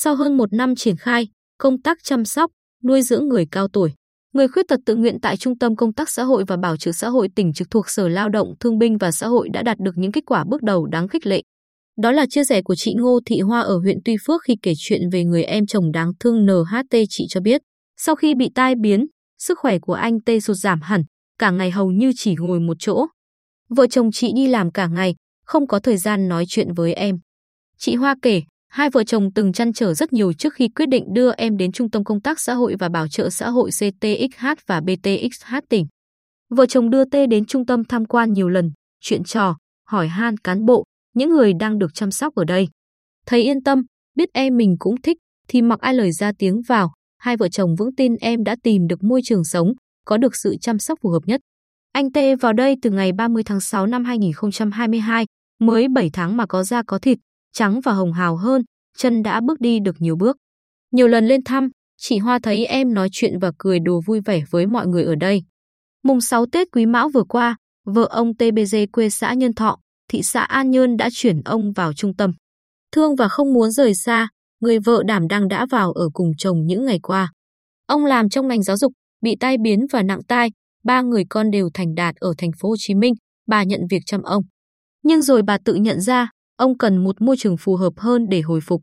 Sau hơn một năm triển khai, công tác chăm sóc, nuôi dưỡng người cao tuổi, người khuyết tật tự nguyện tại Trung tâm Công tác Xã hội và Bảo trợ xã hội tỉnh trực thuộc Sở Lao động Thương binh và Xã hội đã đạt được những kết quả bước đầu đáng khích lệ. Đó là chia sẻ của chị Ngô Thị Hoa ở huyện Tuy Phước khi kể chuyện về người em chồng đáng thương NHT chị cho biết. Sau khi bị tai biến, sức khỏe của anh T sụt giảm hẳn, cả ngày hầu như chỉ ngồi một chỗ. Vợ chồng chị đi làm cả ngày, không có thời gian nói chuyện với em. Chị Hoa kể, hai vợ chồng từng chăn trở rất nhiều trước khi quyết định đưa em đến Trung tâm Công tác Xã hội và Bảo trợ Xã hội CTXH và BTXH tỉnh. Vợ chồng đưa T đến trung tâm tham quan nhiều lần, chuyện trò, hỏi han cán bộ, những người đang được chăm sóc ở đây. Thấy yên tâm, biết em mình cũng thích, thì mặc ai lời ra tiếng vào, hai vợ chồng vững tin em đã tìm được môi trường sống, có được sự chăm sóc phù hợp nhất. Anh T vào đây từ ngày 30 tháng 6 năm 2022, mới 7 tháng mà có da có thịt, trắng và hồng hào hơn, chân đã bước đi được nhiều bước. Nhiều lần lên thăm, chị Hoa thấy em nói chuyện và cười đùa vui vẻ với mọi người ở đây. Mùng 6 Tết Quý Mão vừa qua, vợ ông TBG quê xã Nhân Thọ, thị xã An Nhơn đã chuyển ông vào trung tâm. Thương và không muốn rời xa, người vợ đảm đang đã vào ở cùng chồng những ngày qua. Ông làm trong ngành giáo dục, bị tai biến và nặng tai, ba người con đều thành đạt ở thành phố Hồ Chí Minh, bà nhận việc chăm ông. Nhưng rồi bà tự nhận ra, ông cần một môi trường phù hợp hơn để hồi phục.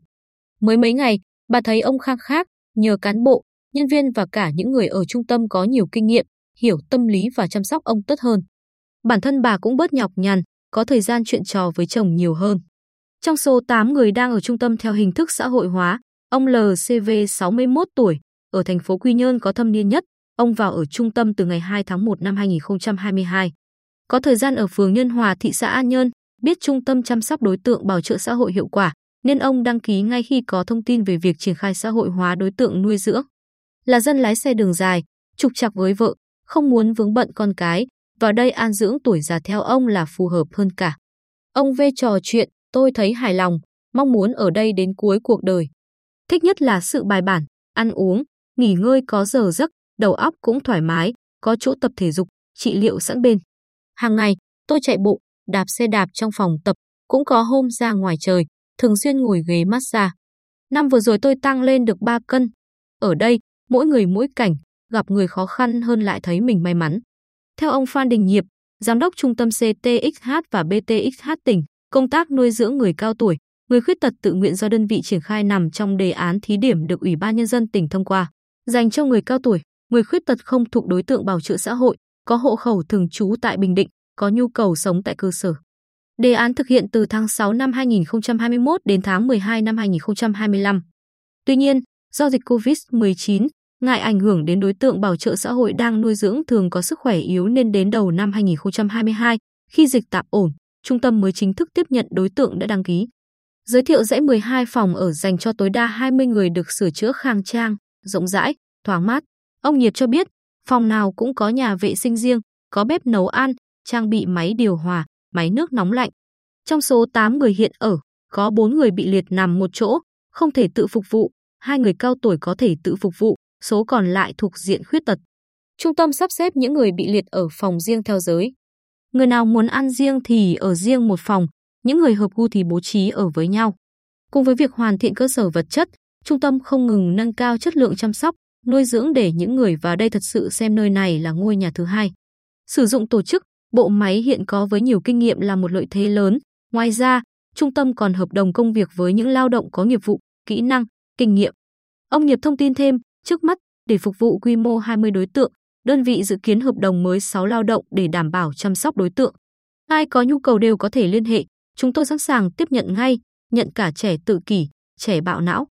Mới mấy ngày, bà thấy ông khang khác, nhờ cán bộ, nhân viên và cả những người ở trung tâm có nhiều kinh nghiệm, hiểu tâm lý và chăm sóc ông tốt hơn. Bản thân bà cũng bớt nhọc nhằn, có thời gian chuyện trò với chồng nhiều hơn. Trong số 8 người đang ở trung tâm theo hình thức xã hội hóa, ông LCV 61 tuổi, ở thành phố Quy Nhơn có thâm niên nhất, ông vào ở trung tâm từ ngày 2 tháng 1 năm 2022. Có thời gian ở phường Nhân Hòa, thị xã An Nhơn, biết trung tâm chăm sóc đối tượng bảo trợ xã hội hiệu quả, nên ông đăng ký ngay khi có thông tin về việc triển khai xã hội hóa đối tượng nuôi dưỡng. Là dân lái xe đường dài, trục chặt với vợ, không muốn vướng bận con cái, vào đây an dưỡng tuổi già theo ông là phù hợp hơn cả. Ông V trò chuyện, tôi thấy hài lòng, mong muốn ở đây đến cuối cuộc đời. Thích nhất là sự bài bản, ăn uống, nghỉ ngơi có giờ giấc, đầu óc cũng thoải mái, có chỗ tập thể dục, trị liệu sẵn bên. Hàng ngày, tôi chạy bộ, đạp xe đạp trong phòng tập, cũng có hôm ra ngoài trời, thường xuyên ngồi ghế massage. Năm vừa rồi tôi tăng lên được 3 cân. Ở đây, mỗi người mỗi cảnh, gặp người khó khăn hơn lại thấy mình may mắn. Theo ông Phan Đình Nhiệp, Giám đốc Trung tâm CTXH và BTXH tỉnh, công tác nuôi dưỡng người cao tuổi, người khuyết tật tự nguyện do đơn vị triển khai nằm trong đề án thí điểm được Ủy ban Nhân dân tỉnh thông qua, dành cho người cao tuổi, người khuyết tật không thuộc đối tượng bảo trợ xã hội, có hộ khẩu thường trú tại Bình Định, có nhu cầu sống tại cơ sở. Đề án thực hiện từ tháng 6 năm 2021 đến tháng 12 năm 2025. Tuy nhiên, do dịch COVID-19, ngại ảnh hưởng đến đối tượng bảo trợ xã hội đang nuôi dưỡng thường có sức khỏe yếu nên đến đầu năm 2022, khi dịch tạm ổn, trung tâm mới chính thức tiếp nhận đối tượng đã đăng ký. Giới thiệu dãy 12 phòng ở dành cho tối đa 20 người được sửa chữa khang trang, rộng rãi, thoáng mát. Ông Nhiệt cho biết, phòng nào cũng có nhà vệ sinh riêng, có bếp nấu ăn, trang bị máy điều hòa, máy nước nóng lạnh. Trong số 8 người hiện ở, có 4 người bị liệt nằm một chỗ, không thể tự phục vụ, hai người cao tuổi có thể tự phục vụ, số còn lại thuộc diện khuyết tật. Trung tâm sắp xếp những người bị liệt ở phòng riêng theo giới. Người nào muốn ăn riêng thì ở riêng một phòng, những người hợp gu thì bố trí ở với nhau. Cùng với việc hoàn thiện cơ sở vật chất, trung tâm không ngừng nâng cao chất lượng chăm sóc, nuôi dưỡng để những người vào đây thật sự xem nơi này là ngôi nhà thứ hai. Sử dụng tổ chức, bộ máy hiện có với nhiều kinh nghiệm là một lợi thế lớn. Ngoài ra, trung tâm còn hợp đồng công việc với những lao động có nghiệp vụ, kỹ năng, kinh nghiệm. Ông Nghiệp thông tin thêm, trước mắt, để phục vụ quy mô 20 đối tượng, đơn vị dự kiến hợp đồng mới 6 lao động để đảm bảo chăm sóc đối tượng. Ai có nhu cầu đều có thể liên hệ, chúng tôi sẵn sàng tiếp nhận ngay, nhận cả trẻ tự kỷ, trẻ bạo não.